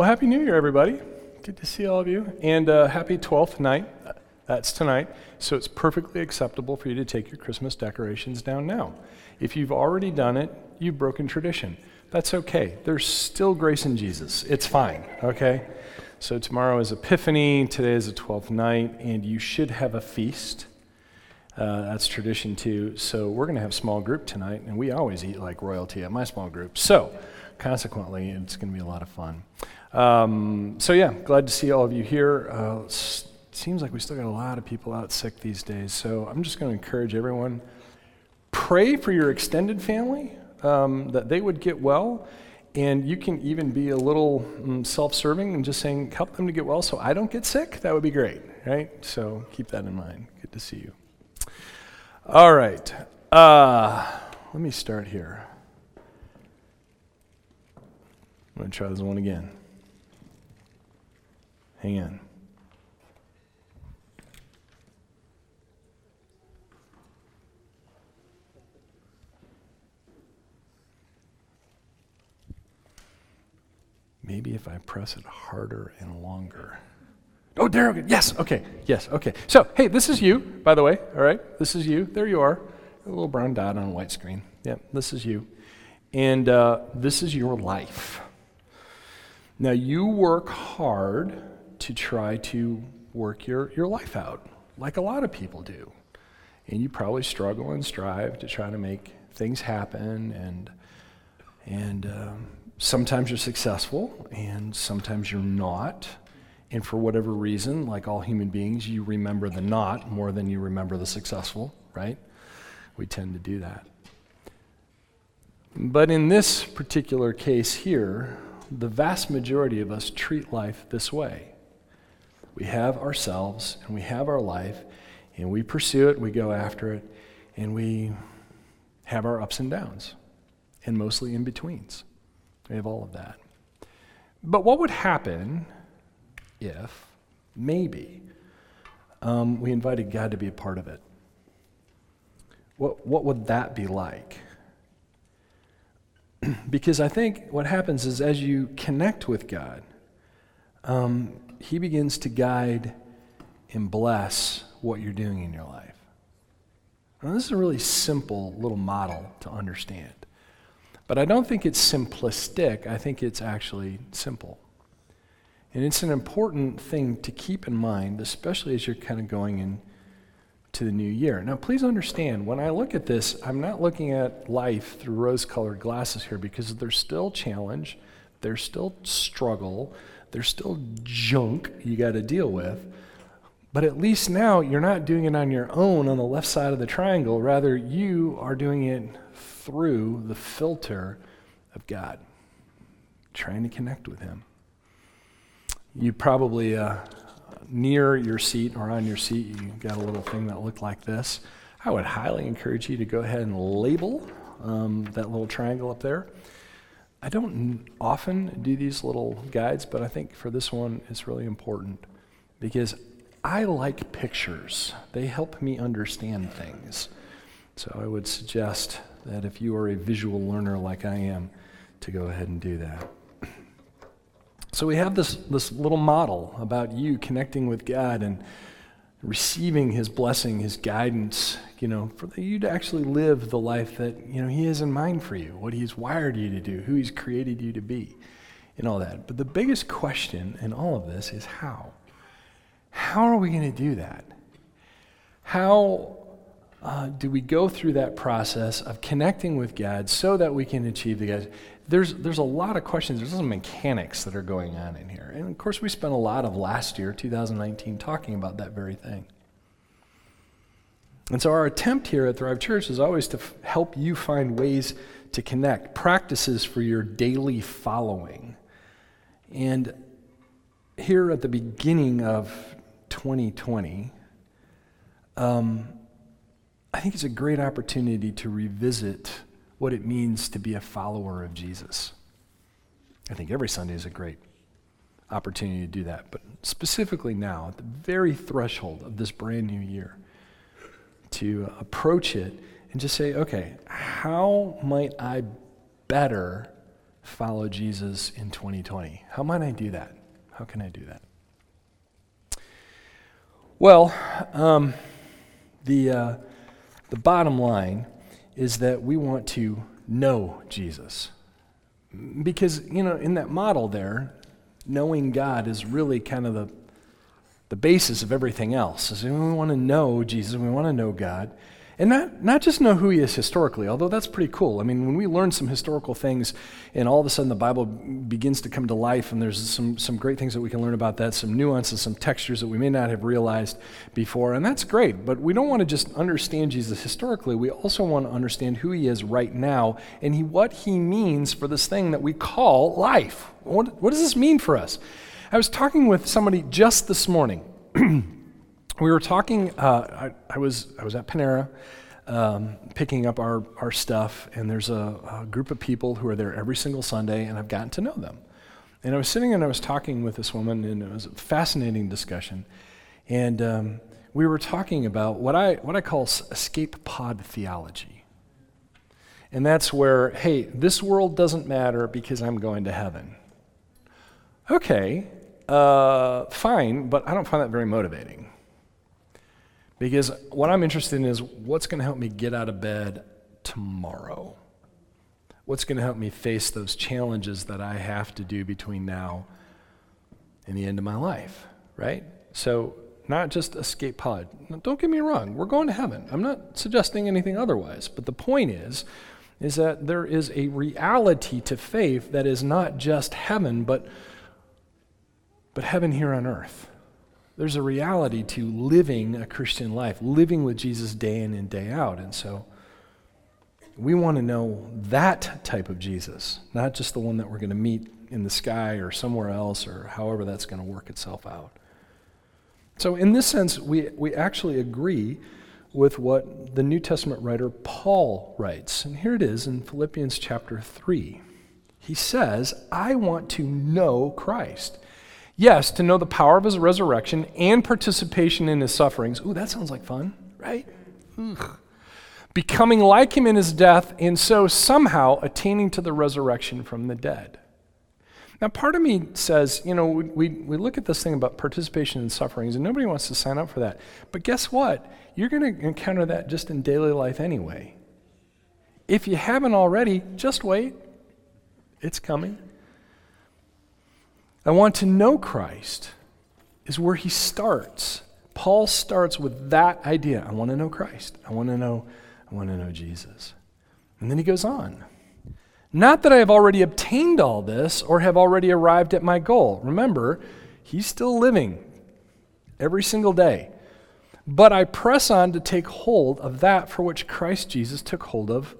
Well, Happy New Year, everybody. Good to see all of you. And uh, happy 12th night. That's tonight. So it's perfectly acceptable for you to take your Christmas decorations down now. If you've already done it, you've broken tradition. That's okay. There's still grace in Jesus. It's fine, okay? So tomorrow is Epiphany, today is the 12th night, and you should have a feast. Uh, that's tradition too. So we're going to have a small group tonight, and we always eat like royalty at my small group. So consequently, it's going to be a lot of fun. Um, so yeah, glad to see all of you here. Uh, seems like we still got a lot of people out sick these days. So I'm just going to encourage everyone pray for your extended family um, that they would get well and you can even be a little um, self serving and just saying, help them to get well so I don't get sick. That would be great, right? So keep that in mind. Good to see you. All right. Uh, let me start here. I'm going to try this one again. Hang on. Maybe if I press it harder and longer. Oh, go. Yes, okay. Yes, okay. So, hey, this is you, by the way. All right, this is you. There you are. A little brown dot on a white screen. Yep, this is you. And uh, this is your life. Now, you work hard to try to work your, your life out, like a lot of people do. And you probably struggle and strive to try to make things happen and and um, sometimes you're successful and sometimes you're not. And for whatever reason, like all human beings, you remember the not more than you remember the successful, right? We tend to do that. But in this particular case here, the vast majority of us treat life this way. We have ourselves and we have our life, and we pursue it, we go after it, and we have our ups and downs, and mostly in betweens. We have all of that. But what would happen if, maybe, um, we invited God to be a part of it? What, what would that be like? because I think what happens is as you connect with God, um, He begins to guide and bless what you're doing in your life. Now, this is a really simple little model to understand. But I don't think it's simplistic, I think it's actually simple. And it's an important thing to keep in mind, especially as you're kind of going into the new year. Now, please understand, when I look at this, I'm not looking at life through rose colored glasses here because there's still challenge, there's still struggle, there's still junk you got to deal with. But at least now you're not doing it on your own on the left side of the triangle. Rather, you are doing it through the filter of God, trying to connect with Him. You probably, uh, near your seat or on your seat, you got a little thing that looked like this. I would highly encourage you to go ahead and label um, that little triangle up there. I don't often do these little guides, but I think for this one it's really important because I like pictures. They help me understand things. So I would suggest that if you are a visual learner like I am, to go ahead and do that. So we have this, this little model about you connecting with God and receiving his blessing, his guidance, you know, for you to actually live the life that, you know, he has in mind for you, what he's wired you to do, who he's created you to be, and all that. But the biggest question in all of this is how? How are we going to do that? How uh, do we go through that process of connecting with God so that we can achieve the God? There's, there's a lot of questions. There's some mechanics that are going on in here. And of course, we spent a lot of last year, 2019, talking about that very thing. And so, our attempt here at Thrive Church is always to f- help you find ways to connect, practices for your daily following. And here at the beginning of 2020, um, I think it's a great opportunity to revisit what it means to be a follower of Jesus. I think every Sunday is a great opportunity to do that, but specifically now, at the very threshold of this brand new year, to approach it and just say, okay, how might I better follow Jesus in 2020? How might I do that? How can I do that? Well, um, the, uh, the bottom line is that we want to know Jesus. Because, you know, in that model there, knowing God is really kind of the, the basis of everything else. So we want to know Jesus, we want to know God. And not, not just know who he is historically, although that's pretty cool. I mean, when we learn some historical things and all of a sudden the Bible begins to come to life, and there's some, some great things that we can learn about that, some nuances, some textures that we may not have realized before, and that's great. But we don't want to just understand Jesus historically. We also want to understand who he is right now and he, what he means for this thing that we call life. What, what does this mean for us? I was talking with somebody just this morning. we were talking. Uh, I, I, was I was at Panera, um, picking up our our stuff, and there's a, a, group of people who are there every single Sunday, and I've gotten to know them. And I was sitting and I was talking with this woman, and it was a fascinating discussion. And um, we were talking about what I what I call escape pod theology. And that's where, hey, this world doesn't matter because I'm going to heaven. Okay, uh, fine, but I don't find that very motivating. Because what I'm interested in is what's going to help me get out of bed tomorrow? What's going to help me face those challenges that I have to do between now and the end of my life, right? So, not just escape pod. don't get me wrong, we're going to heaven. I'm not suggesting anything otherwise, but the point is is that there is a reality to faith that is not just heaven, but but heaven here on earth. There's a reality to living a Christian life, living with Jesus day in and day out. And so we want to know that type of Jesus, not just the one that we're going to meet in the sky or somewhere else or however that's going to work itself out. So, in this sense, we, we actually agree with what the New Testament writer Paul writes. And here it is in Philippians chapter 3. He says, I want to know Christ Yes, to know the power of his resurrection and participation in his sufferings. Ooh, that sounds like fun, right? Ugh. Becoming like him in his death, and so somehow attaining to the resurrection from the dead. Now, part of me says, you know, we, we, we look at this thing about participation in sufferings, and nobody wants to sign up for that. But guess what? You're going to encounter that just in daily life anyway. If you haven't already, just wait. It's coming. I want to know Christ is where he starts. Paul starts with that idea. I want to know Christ. I want to know I want to know Jesus. And then he goes on. Not that I have already obtained all this or have already arrived at my goal. Remember, he's still living every single day. But I press on to take hold of that for which Christ Jesus took hold of,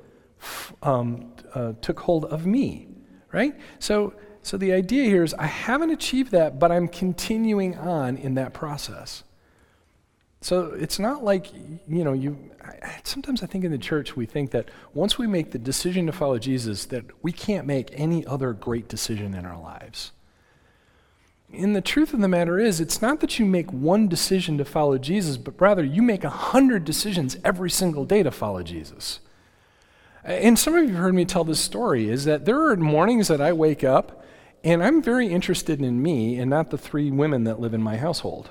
um, uh, took hold of me. Right? So so the idea here is I haven't achieved that, but I'm continuing on in that process. So it's not like, you know, you I, sometimes I think in the church we think that once we make the decision to follow Jesus that we can't make any other great decision in our lives. And the truth of the matter is it's not that you make one decision to follow Jesus, but rather you make a hundred decisions every single day to follow Jesus. And some of you have heard me tell this story is that there are mornings that I wake up and I'm very interested in me and not the three women that live in my household.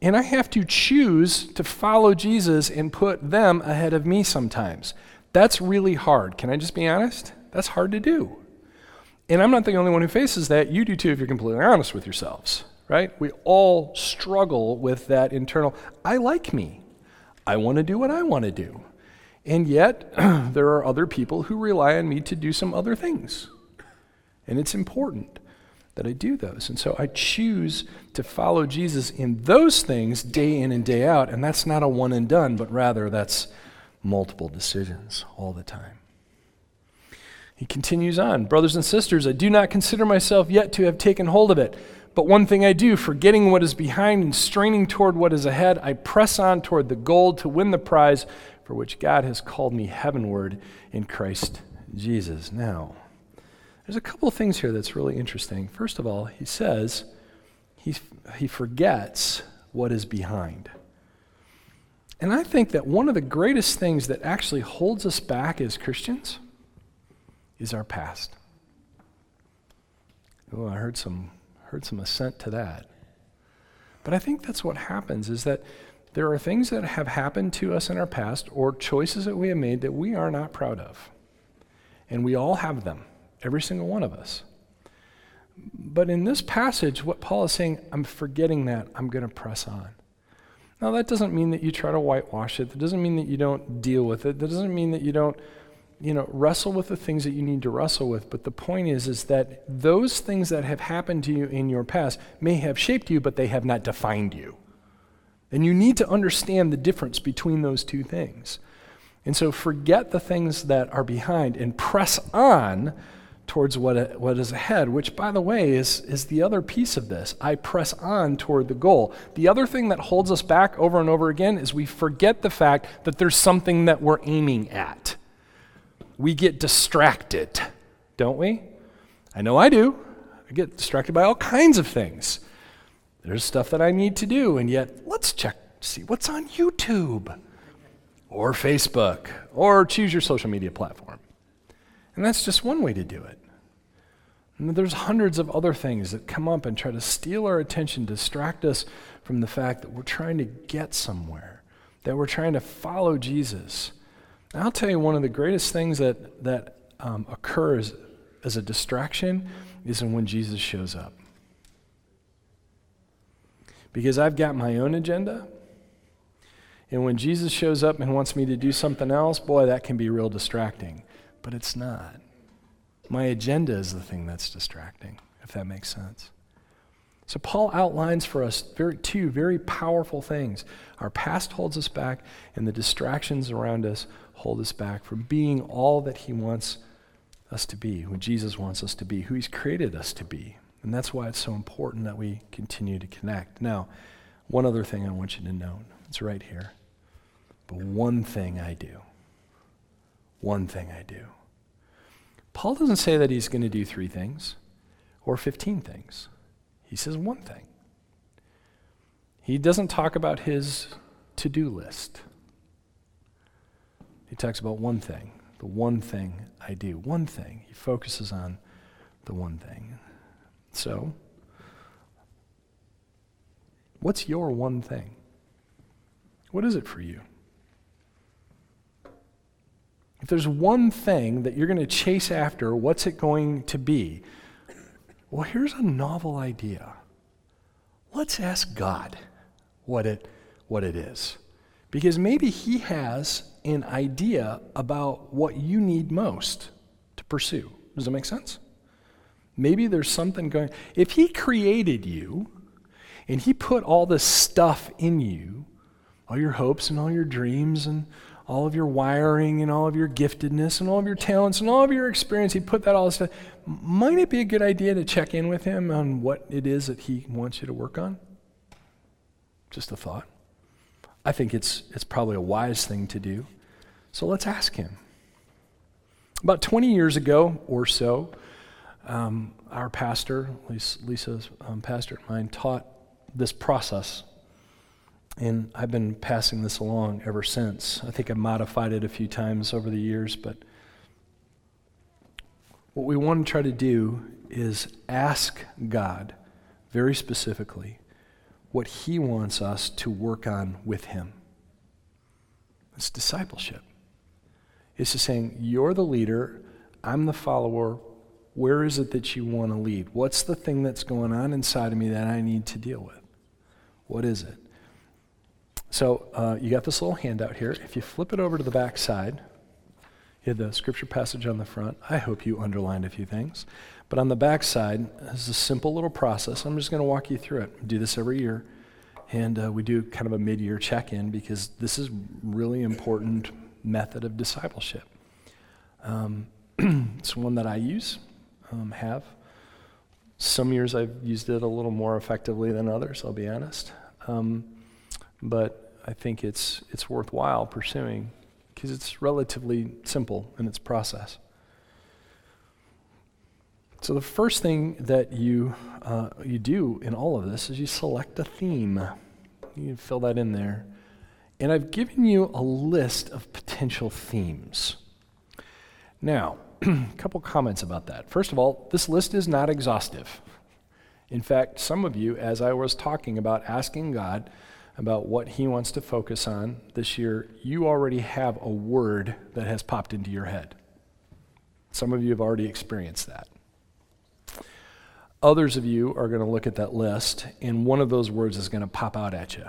And I have to choose to follow Jesus and put them ahead of me sometimes. That's really hard. Can I just be honest? That's hard to do. And I'm not the only one who faces that. You do too, if you're completely honest with yourselves, right? We all struggle with that internal, I like me. I want to do what I want to do. And yet, there are other people who rely on me to do some other things. And it's important that I do those. And so I choose to follow Jesus in those things day in and day out. And that's not a one and done, but rather that's multiple decisions all the time. He continues on Brothers and sisters, I do not consider myself yet to have taken hold of it. But one thing I do, forgetting what is behind and straining toward what is ahead, I press on toward the goal to win the prize for which God has called me heavenward in Christ Jesus. Now, there's a couple of things here that's really interesting. First of all, he says he, he forgets what is behind. And I think that one of the greatest things that actually holds us back as Christians is our past. Oh, I heard some, heard some assent to that. But I think that's what happens is that there are things that have happened to us in our past or choices that we have made that we are not proud of. And we all have them, every single one of us. But in this passage, what Paul is saying, I'm forgetting that. I'm going to press on. Now, that doesn't mean that you try to whitewash it. That doesn't mean that you don't deal with it. That doesn't mean that you don't, you know, wrestle with the things that you need to wrestle with. But the point is, is that those things that have happened to you in your past may have shaped you, but they have not defined you. And you need to understand the difference between those two things. And so forget the things that are behind and press on towards what, what is ahead, which, by the way, is, is the other piece of this. I press on toward the goal. The other thing that holds us back over and over again is we forget the fact that there's something that we're aiming at. We get distracted, don't we? I know I do. I get distracted by all kinds of things. There's stuff that I need to do, and yet let's check, see what's on YouTube or Facebook or choose your social media platform. And that's just one way to do it. And there's hundreds of other things that come up and try to steal our attention, distract us from the fact that we're trying to get somewhere, that we're trying to follow Jesus. And I'll tell you one of the greatest things that, that um, occurs as a distraction is when Jesus shows up. Because I've got my own agenda. And when Jesus shows up and wants me to do something else, boy, that can be real distracting but it's not. My agenda is the thing that's distracting, if that makes sense. So, Paul outlines for us very, two very powerful things. Our past holds us back, and the distractions around us hold us back from being all that he wants us to be, who Jesus wants us to be, who he's created us to be. And that's why it's so important that we continue to connect. Now, one other thing I want you to know it's right here. But one thing I do one thing I do. Paul doesn't say that he's going to do three things or 15 things. He says one thing. He doesn't talk about his to do list. He talks about one thing, the one thing I do, one thing. He focuses on the one thing. So, what's your one thing? What is it for you? If there's one thing that you're going to chase after, what's it going to be? Well, here's a novel idea. Let's ask God what it, what it is. Because maybe He has an idea about what you need most to pursue. Does that make sense? Maybe there's something going. If He created you and He put all this stuff in you, all your hopes and all your dreams and all of your wiring and all of your giftedness and all of your talents and all of your experience. He put that all stuff. Might it be a good idea to check in with him on what it is that he wants you to work on? Just a thought. I think it's, it's probably a wise thing to do. So let's ask him. About 20 years ago or so, um, our pastor, Lisa's um, pastor and mine, taught this process and I've been passing this along ever since. I think I've modified it a few times over the years, but what we want to try to do is ask God very specifically what He wants us to work on with Him. It's discipleship. It's just saying, You're the leader, I'm the follower. Where is it that you want to lead? What's the thing that's going on inside of me that I need to deal with? What is it? So uh, you got this little handout here. If you flip it over to the back side, you have the scripture passage on the front. I hope you underlined a few things. But on the back side is a simple little process. I'm just going to walk you through it. We do this every year. And uh, we do kind of a mid year check in because this is really important method of discipleship. Um, it's one that I use, um, have. Some years I've used it a little more effectively than others, I'll be honest. Um, but I think it's, it's worthwhile pursuing because it's relatively simple in its process. So, the first thing that you, uh, you do in all of this is you select a theme. You fill that in there. And I've given you a list of potential themes. Now, a couple comments about that. First of all, this list is not exhaustive. In fact, some of you, as I was talking about asking God about what He wants to focus on this year, you already have a word that has popped into your head. Some of you have already experienced that. Others of you are going to look at that list, and one of those words is going to pop out at you.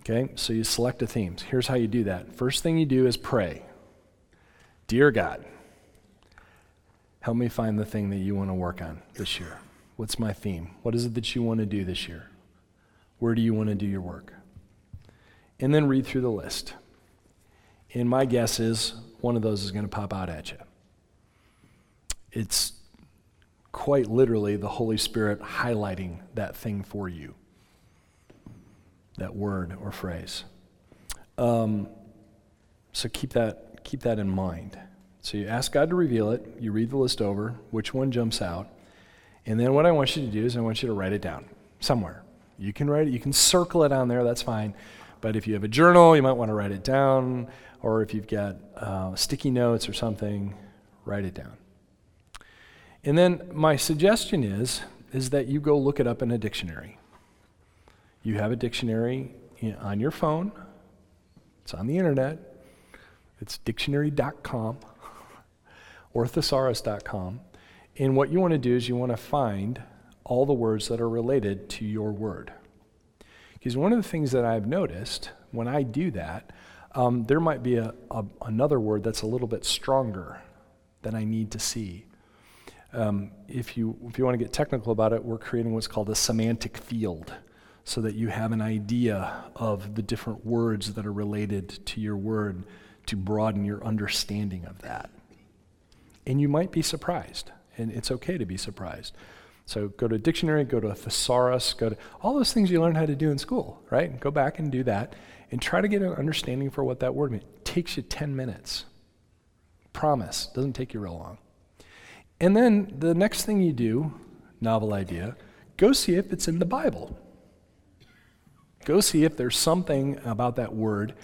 Okay, so you select a theme. Here's how you do that. First thing you do is pray. Dear God, help me find the thing that you want to work on this year. What's my theme? What is it that you want to do this year? Where do you want to do your work? And then read through the list. And my guess is one of those is going to pop out at you. It's quite literally the Holy Spirit highlighting that thing for you, that word or phrase. Um, so keep that, keep that in mind. So you ask God to reveal it, you read the list over, which one jumps out, and then what I want you to do is I want you to write it down somewhere. You can write it, you can circle it on there, that's fine. But if you have a journal, you might want to write it down, or if you've got uh, sticky notes or something, write it down. And then my suggestion is, is that you go look it up in a dictionary. You have a dictionary on your phone, it's on the internet, it's dictionary.com or thesaurus.com. And what you want to do is you want to find all the words that are related to your word. Because one of the things that I've noticed when I do that, um, there might be a, a, another word that's a little bit stronger than I need to see. Um, if, you, if you want to get technical about it, we're creating what's called a semantic field so that you have an idea of the different words that are related to your word to broaden your understanding of that. And you might be surprised, and it's okay to be surprised. So go to a dictionary, go to a thesaurus, go to all those things you learn how to do in school, right? Go back and do that and try to get an understanding for what that word means. It takes you 10 minutes. Promise, doesn't take you real long. And then the next thing you do, novel idea, go see if it's in the Bible. Go see if there's something about that word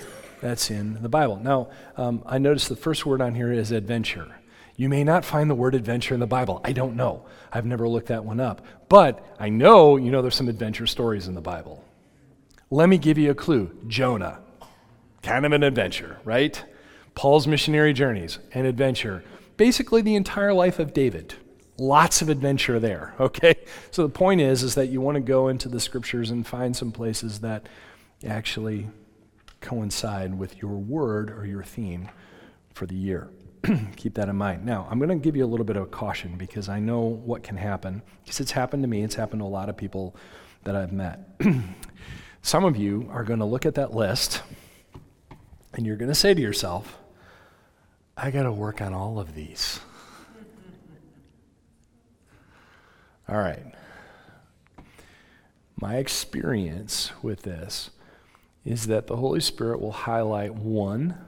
that's in the Bible. Now, um, I noticed the first word on here is adventure. You may not find the word adventure in the Bible. I don't know. I've never looked that one up. But I know, you know, there's some adventure stories in the Bible. Let me give you a clue Jonah, kind of an adventure, right? Paul's missionary journeys, an adventure. Basically, the entire life of David. Lots of adventure there, okay? So the point is, is that you want to go into the scriptures and find some places that actually coincide with your word or your theme for the year. Keep that in mind. Now, I'm going to give you a little bit of caution because I know what can happen. Because it's happened to me, it's happened to a lot of people that I've met. Some of you are going to look at that list and you're going to say to yourself, I got to work on all of these. all right. My experience with this is that the Holy Spirit will highlight one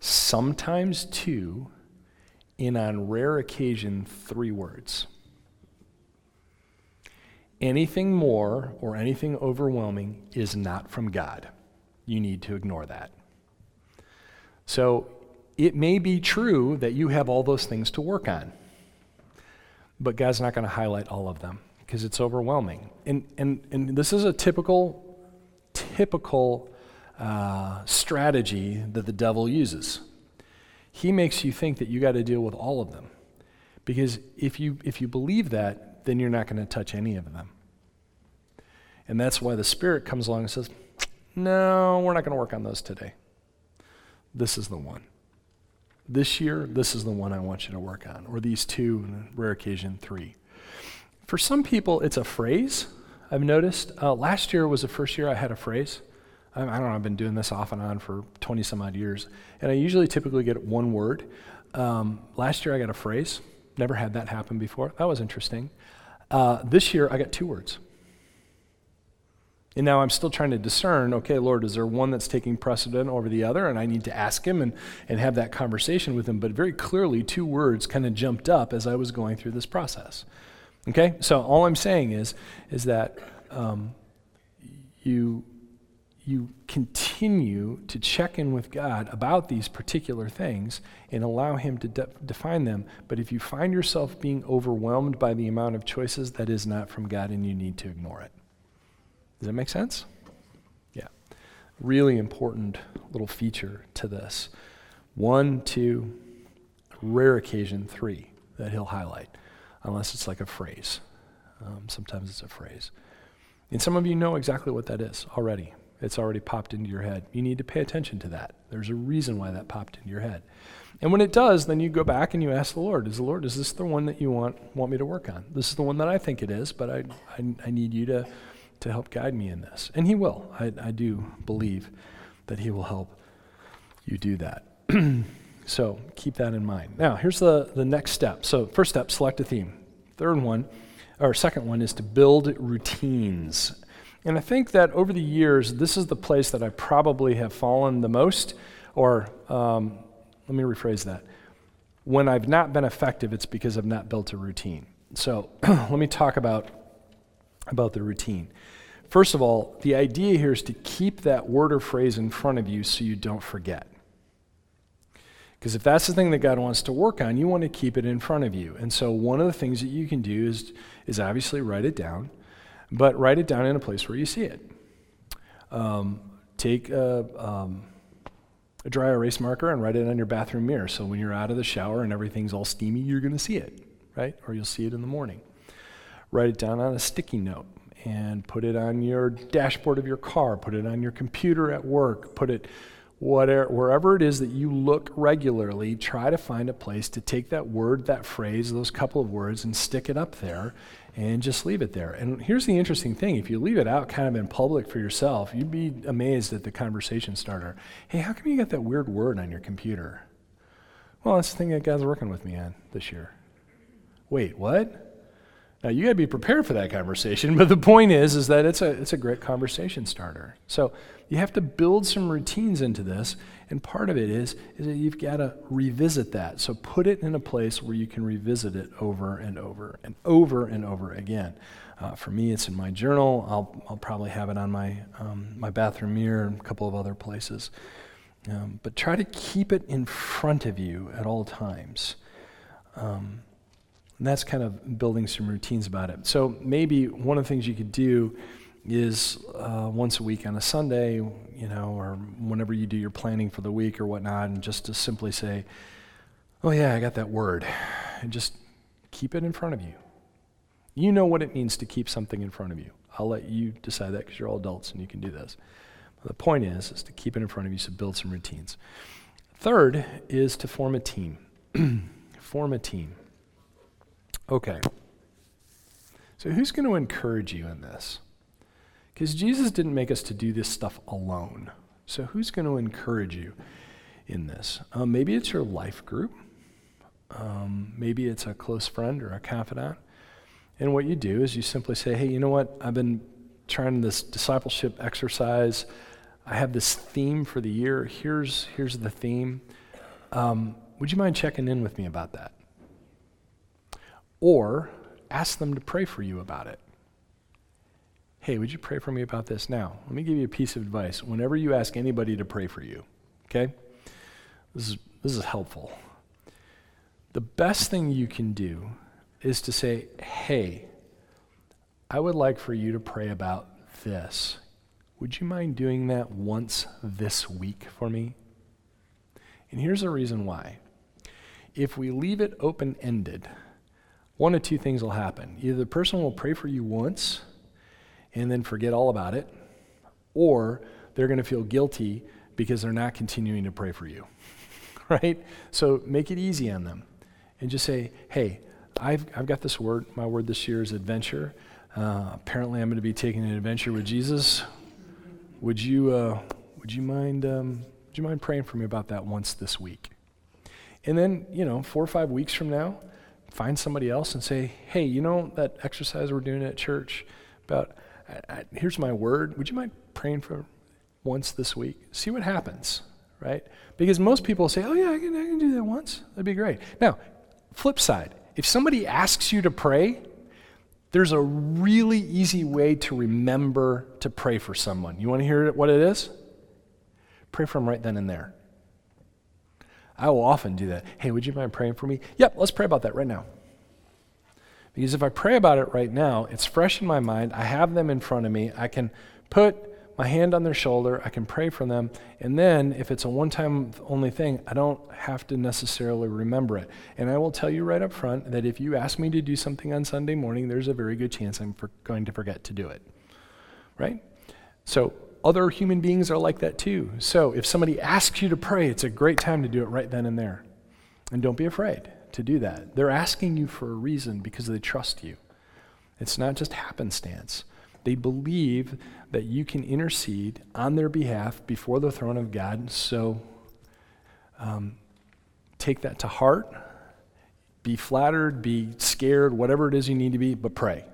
sometimes two, and on rare occasion, three words. Anything more or anything overwhelming is not from God. You need to ignore that. So it may be true that you have all those things to work on, but God's not going to highlight all of them because it's overwhelming. And, and, and this is a typical, typical uh, strategy that the devil uses. He makes you think that you got to deal with all of them. Because if you, if you believe that, then you're not going to touch any of them. And that's why the Spirit comes along and says, No, we're not going to work on those today. This is the one. This year, this is the one I want you to work on, or these two, and rare occasion, three. For some people, it's a phrase, I've noticed. Uh, last year was the first year I had a phrase. I, don't know, I've been doing this off and on for 20 some odd years. And I usually typically get one word. Um, last year I got a phrase. Never had that happen before. That was interesting. Uh, this year I got two words. And now I'm still trying to discern okay, Lord, is there one that's taking precedent over the other? And I need to ask him and, and have that conversation with him. But very clearly, two words kind of jumped up as I was going through this process. Okay? So all I'm saying is, is that um, you you continue to check in with God about these particular things and allow Him to de- define them. But if you find yourself being overwhelmed by the amount of choices, that is not from God and you need to ignore it. Does that make sense? Yeah. Really important little feature to this. One, two, rare occasion, three that he'll highlight, unless it's like a phrase. Um, sometimes it's a phrase. And some of you know exactly what that is already. It's already popped into your head. You need to pay attention to that. There's a reason why that popped into your head. And when it does, then you go back and you ask the Lord, is the Lord, is this the one that you want, want me to work on? This is the one that I think it is, but I, I, I need you to, to help guide me in this. And He will. I, I do believe that He will help you do that. so keep that in mind. Now, here's the, the next step. So, first step, select a theme. Third one, or second one, is to build routines. And I think that over the years, this is the place that I probably have fallen the most, or um, let me rephrase that. When I've not been effective, it's because I've not built a routine. So let me talk about, about the routine. First of all, the idea here is to keep that word or phrase in front of you so you don't forget. Because if that's the thing that God wants to work on, you want to keep it in front of you. And so one of the things that you can do is, is obviously write it down but write it down in a place where you see it. Um, take a, um, a dry erase marker and write it on your bathroom mirror so when you're out of the shower and everything's all steamy, you're going to see it, right? Or you'll see it in the morning. Write it down on a sticky note and put it on your dashboard of your car, put it on your computer at work, put it whatever, wherever it is that you look regularly, try to find a place to take that word, that phrase, those couple of words, and stick it up there and just leave it there. And here's the interesting thing if you leave it out kind of in public for yourself, you'd be amazed at the conversation starter. Hey, how come you got that weird word on your computer? Well, that's the thing that God's working with me on this year. Wait, what? Now you got to be prepared for that conversation, but the point is is that it's a it's a great conversation starter. So you have to build some routines into this, and part of it is is that you've got to revisit that. So put it in a place where you can revisit it over and over and over and over again. Uh, for me, it's in my journal. I'll I'll probably have it on my um, my bathroom mirror and a couple of other places. Um, but try to keep it in front of you at all times. Um, and that's kind of building some routines about it. So maybe one of the things you could do is uh, once a week on a Sunday, you know, or whenever you do your planning for the week or whatnot, and just to simply say, oh, yeah, I got that word. And just keep it in front of you. You know what it means to keep something in front of you. I'll let you decide that because you're all adults and you can do this. But the point is, is to keep it in front of you, so build some routines. Third is to form a team. form a team. Okay. So, who's going to encourage you in this? Because Jesus didn't make us to do this stuff alone. So, who's going to encourage you in this? Um, maybe it's your life group. Um, maybe it's a close friend or a confidant. And what you do is you simply say, hey, you know what? I've been trying this discipleship exercise. I have this theme for the year. Here's, here's the theme. Um, would you mind checking in with me about that? Or ask them to pray for you about it. Hey, would you pray for me about this now? Let me give you a piece of advice. Whenever you ask anybody to pray for you, okay? This is, this is helpful. The best thing you can do is to say, hey, I would like for you to pray about this. Would you mind doing that once this week for me? And here's the reason why. If we leave it open ended, one of two things will happen. Either the person will pray for you once and then forget all about it, or they're going to feel guilty because they're not continuing to pray for you. right? So make it easy on them and just say, hey, I've, I've got this word. My word this year is adventure. Uh, apparently, I'm going to be taking an adventure with Jesus. Would you, uh, would you mind, um, would you mind praying for me about that once this week? And then, you know, four or five weeks from now, find somebody else and say, hey, you know that exercise we're doing at church about, I, I, here's my word. Would you mind praying for once this week? See what happens, right? Because most people say, oh, yeah, I can, I can do that once. That'd be great. Now, flip side, if somebody asks you to pray, There's a really easy way to remember to pray for someone. You want to hear what it is? Pray for them right then and there. I will often do that. Hey, would you mind praying for me? Yep, let's pray about that right now. Because if I pray about it right now, it's fresh in my mind. I have them in front of me. I can put my hand on their shoulder. I can pray for them. And then, if it's a one time only thing, I don't have to necessarily remember it. And I will tell you right up front that if you ask me to do something on Sunday morning, there's a very good chance I'm for going to forget to do it. Right? So, other human beings are like that too. So, if somebody asks you to pray, it's a great time to do it right then and there. And don't be afraid to do that. They're asking you for a reason because they trust you. It's not just happenstance. They believe that you can intercede on their behalf before the throne of God. So um, take that to heart. Be flattered, be scared, whatever it is you need to be, but pray.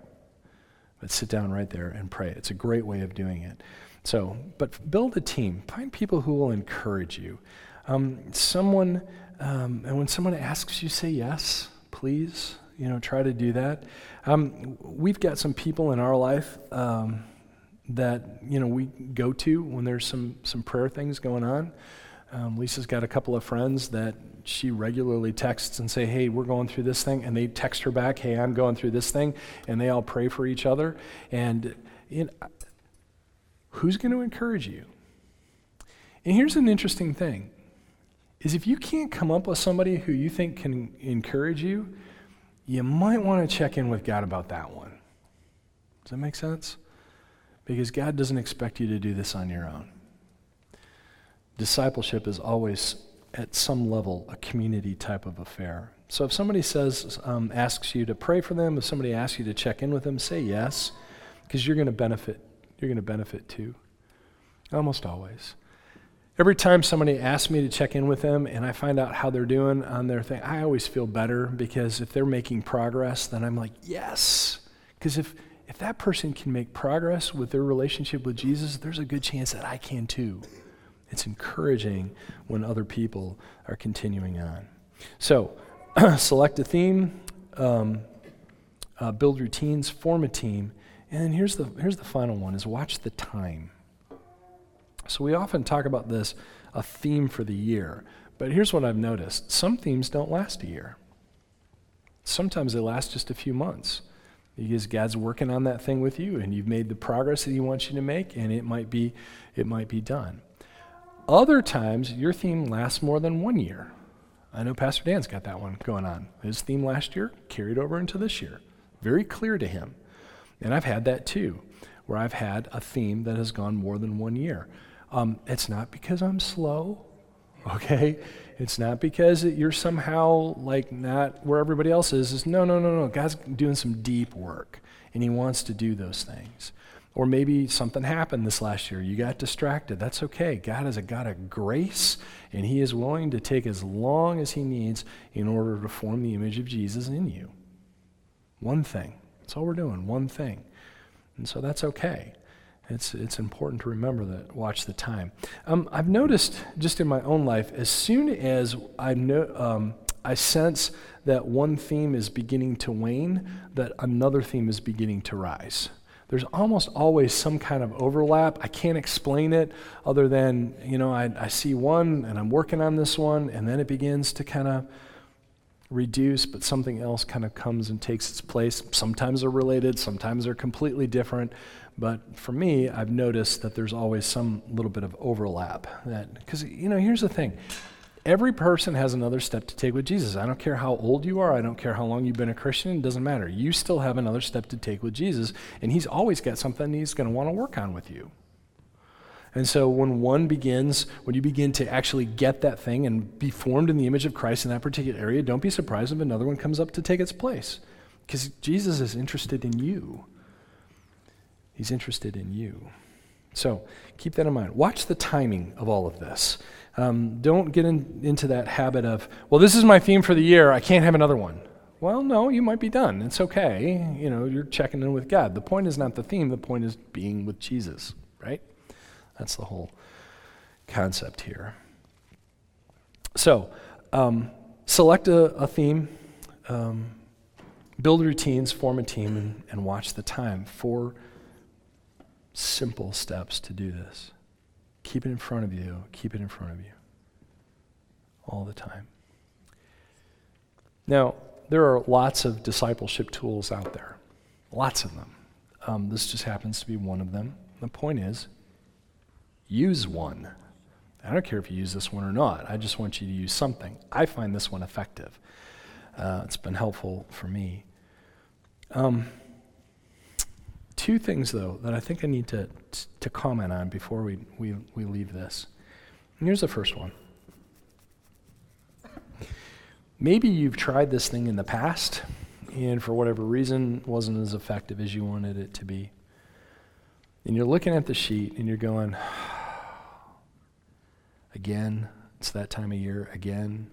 But sit down right there and pray. It's a great way of doing it. So, but build a team. Find people who will encourage you. Um, someone, um, and when someone asks you, say yes, please. You know, try to do that. Um, we've got some people in our life um, that you know we go to when there's some some prayer things going on. Um, Lisa's got a couple of friends that she regularly texts and say, "Hey, we're going through this thing," and they text her back, "Hey, I'm going through this thing," and they all pray for each other. And you know, who's going to encourage you? And here's an interesting thing: is if you can't come up with somebody who you think can encourage you, you might want to check in with God about that one. Does that make sense? Because God doesn't expect you to do this on your own. Discipleship is always, at some level, a community type of affair. So if somebody says, um, asks you to pray for them, if somebody asks you to check in with them, say yes, because you're going to benefit. You're going to benefit too. Almost always. Every time somebody asks me to check in with them and I find out how they're doing on their thing, I always feel better because if they're making progress, then I'm like, yes. Because if, if that person can make progress with their relationship with Jesus, there's a good chance that I can too. It's encouraging when other people are continuing on. So, select a theme, um, uh, build routines, form a team, and then here's the, here's the final one is watch the time. So we often talk about this, a theme for the year. But here's what I've noticed some themes don't last a year, sometimes they last just a few months. Because God's working on that thing with you, and you've made the progress that He wants you to make, and it might be, it might be done. Other times, your theme lasts more than one year. I know Pastor Dan's got that one going on. His theme last year carried over into this year. Very clear to him. And I've had that too, where I've had a theme that has gone more than one year. Um, it's not because I'm slow, okay? It's not because you're somehow like not where everybody else is. It's no, no, no, no. God's doing some deep work, and He wants to do those things. Or maybe something happened this last year. You got distracted. That's okay. God is a God of grace, and He is willing to take as long as He needs in order to form the image of Jesus in you. One thing. That's all we're doing, one thing. And so that's okay. It's, it's important to remember that, watch the time. Um, I've noticed just in my own life, as soon as I, know, um, I sense that one theme is beginning to wane, that another theme is beginning to rise. There's almost always some kind of overlap. I can't explain it other than, you know, I, I see one and I'm working on this one, and then it begins to kind of reduce, but something else kind of comes and takes its place. Sometimes they're related, sometimes they're completely different. But for me, I've noticed that there's always some little bit of overlap. Because you know, here's the thing. Every person has another step to take with Jesus. I don't care how old you are. I don't care how long you've been a Christian. It doesn't matter. You still have another step to take with Jesus, and He's always got something He's going to want to work on with you. And so when one begins, when you begin to actually get that thing and be formed in the image of Christ in that particular area, don't be surprised if another one comes up to take its place. Because Jesus is interested in you. He's interested in you. So keep that in mind. Watch the timing of all of this. Um, don't get in, into that habit of, well, this is my theme for the year. I can't have another one. Well, no, you might be done. It's okay. You know, you're checking in with God. The point is not the theme, the point is being with Jesus, right? That's the whole concept here. So, um, select a, a theme. Um, Build routines, form a team, and, and watch the time. Four simple steps to do this. Keep it in front of you. Keep it in front of you all the time. Now, there are lots of discipleship tools out there, lots of them. Um, this just happens to be one of them. The point is, use one. I don't care if you use this one or not. I just want you to use something. I find this one effective. Uh, it's been helpful for me. Um, two things, though, that I think I need to, to comment on before we, we, we leave this. And here's the first one. Maybe you've tried this thing in the past, and for whatever reason, wasn't as effective as you wanted it to be. And you're looking at the sheet and you're going, again, it's that time of year, again.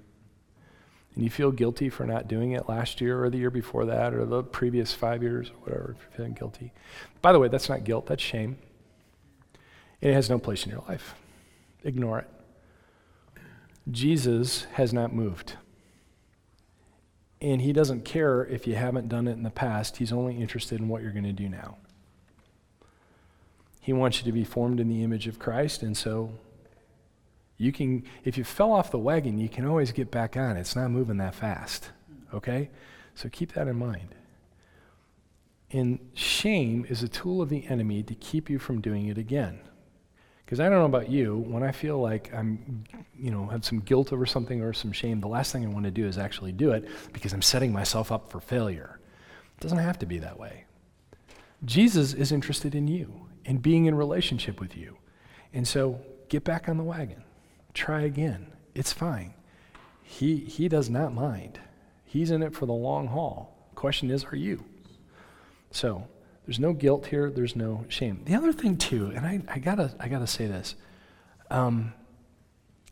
And you feel guilty for not doing it last year or the year before that or the previous five years or whatever, if you're feeling guilty. By the way, that's not guilt, that's shame. And it has no place in your life. Ignore it. Jesus has not moved. And he doesn't care if you haven't done it in the past, he's only interested in what you're going to do now. He wants you to be formed in the image of Christ, and so you can, if you fell off the wagon, you can always get back on. It's not moving that fast, okay? So keep that in mind. And shame is a tool of the enemy to keep you from doing it again. Because I don't know about you, when I feel like I'm, you know, have some guilt over something or some shame, the last thing I want to do is actually do it because I'm setting myself up for failure. It doesn't have to be that way. Jesus is interested in you and being in relationship with you. And so get back on the wagon. Try again. It's fine. He, he does not mind. He's in it for the long haul. Question is, are you? So there's no guilt here. There's no shame. The other thing too, and I, I gotta I gotta say this. Um,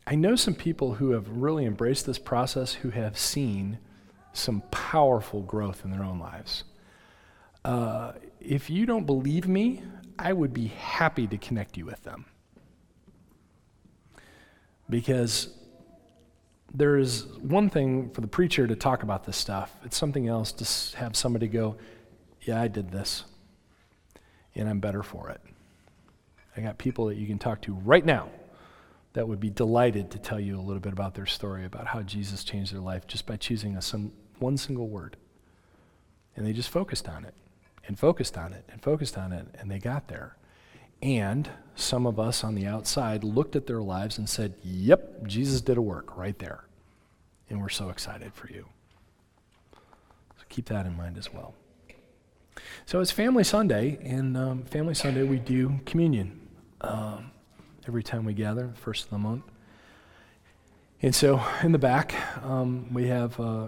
I know some people who have really embraced this process who have seen some powerful growth in their own lives. Uh, if you don't believe me, I would be happy to connect you with them. Because there is one thing for the preacher to talk about this stuff, it's something else to have somebody go, Yeah, I did this and I'm better for it. I got people that you can talk to right now that would be delighted to tell you a little bit about their story, about how Jesus changed their life just by choosing a, some, one single word. And they just focused on it, and focused on it, and focused on it, and they got there. And some of us on the outside looked at their lives and said, Yep, Jesus did a work right there. And we're so excited for you. So keep that in mind as well. So it's Family Sunday, and um, Family Sunday we do communion um, every time we gather, first of the month. And so in the back, um, we have uh,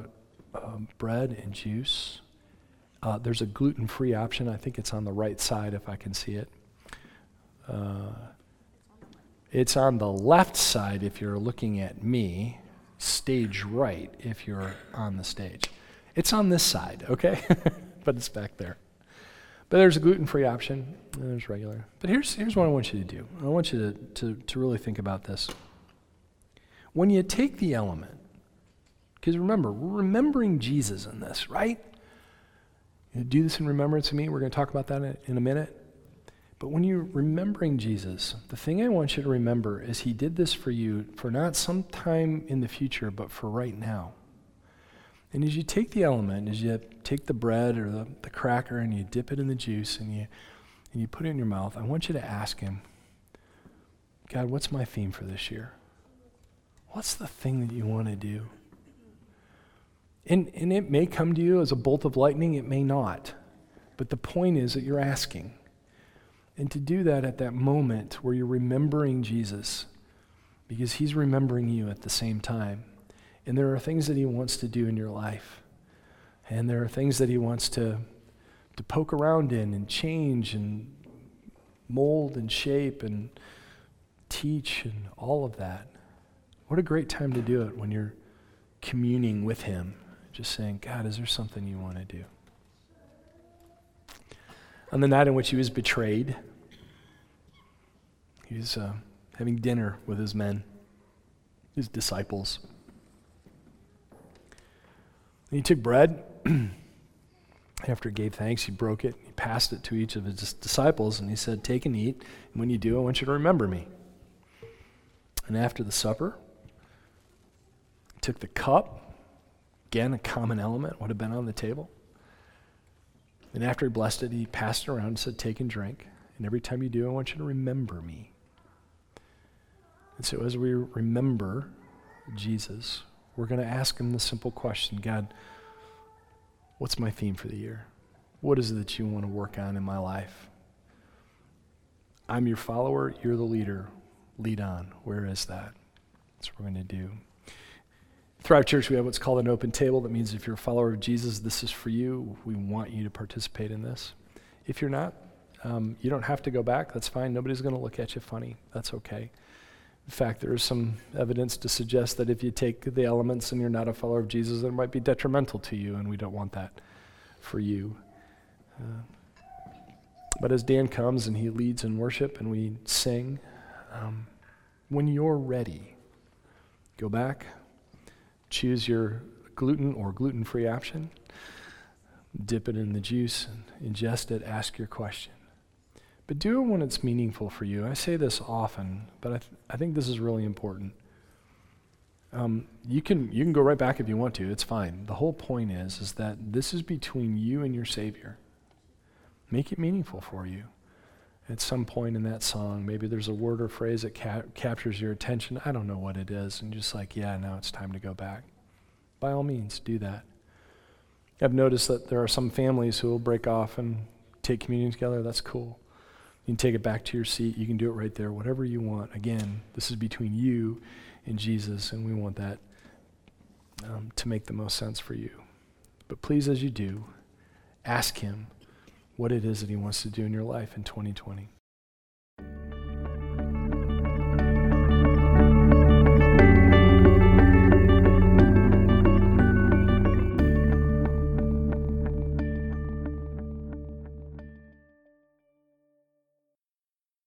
uh, bread and juice. Uh, there's a gluten free option. I think it's on the right side if I can see it. Uh, it's on the left side if you're looking at me, stage right if you're on the stage. It's on this side, okay? but it's back there. But there's a gluten free option, and there's regular. But here's, here's what I want you to do I want you to, to, to really think about this. When you take the element, because remember, we're remembering Jesus in this, right? You do this in remembrance of me. We're going to talk about that in a minute. But when you're remembering Jesus, the thing I want you to remember is he did this for you for not some time in the future, but for right now. And as you take the element, as you take the bread or the, the cracker and you dip it in the juice and you, and you put it in your mouth, I want you to ask Him, God, what's my theme for this year? What's the thing that you want to do? And, and it may come to you as a bolt of lightning, it may not. But the point is that you're asking. And to do that at that moment where you're remembering Jesus, because He's remembering you at the same time. And there are things that He wants to do in your life. And there are things that He wants to, to poke around in and change and mold and shape and teach and all of that. What a great time to do it when you're communing with Him, just saying, God, is there something you want to do? On the night in which He was betrayed, He was uh, having dinner with His men, His disciples. And he took bread, After he gave thanks, he broke it, he passed it to each of his disciples, and he said, Take and eat, and when you do, I want you to remember me. And after the supper, he took the cup, again, a common element would have been on the table. And after he blessed it, he passed it around and said, Take and drink. And every time you do, I want you to remember me. And so as we remember Jesus, we're going to ask him the simple question God, what's my theme for the year? What is it that you want to work on in my life? I'm your follower, you're the leader. Lead on. Where is that? That's what we're going to do. Thrive Church, we have what's called an open table. That means if you're a follower of Jesus, this is for you. We want you to participate in this. If you're not, um, you don't have to go back. That's fine. Nobody's going to look at you funny. That's okay. In fact, there is some evidence to suggest that if you take the elements and you're not a follower of Jesus, it might be detrimental to you, and we don't want that for you. Uh, but as Dan comes and he leads in worship and we sing, um, when you're ready, go back, choose your gluten or gluten free option, dip it in the juice, and ingest it, ask your question. But do it when it's meaningful for you. I say this often, but I, th- I think this is really important. Um, you can you can go right back if you want to. It's fine. The whole point is is that this is between you and your Savior. Make it meaningful for you. At some point in that song, maybe there's a word or phrase that ca- captures your attention. I don't know what it is, and just like, yeah, now it's time to go back. By all means, do that. I've noticed that there are some families who will break off and take communion together. That's cool. You can take it back to your seat. You can do it right there, whatever you want. Again, this is between you and Jesus, and we want that um, to make the most sense for you. But please, as you do, ask Him what it is that He wants to do in your life in 2020.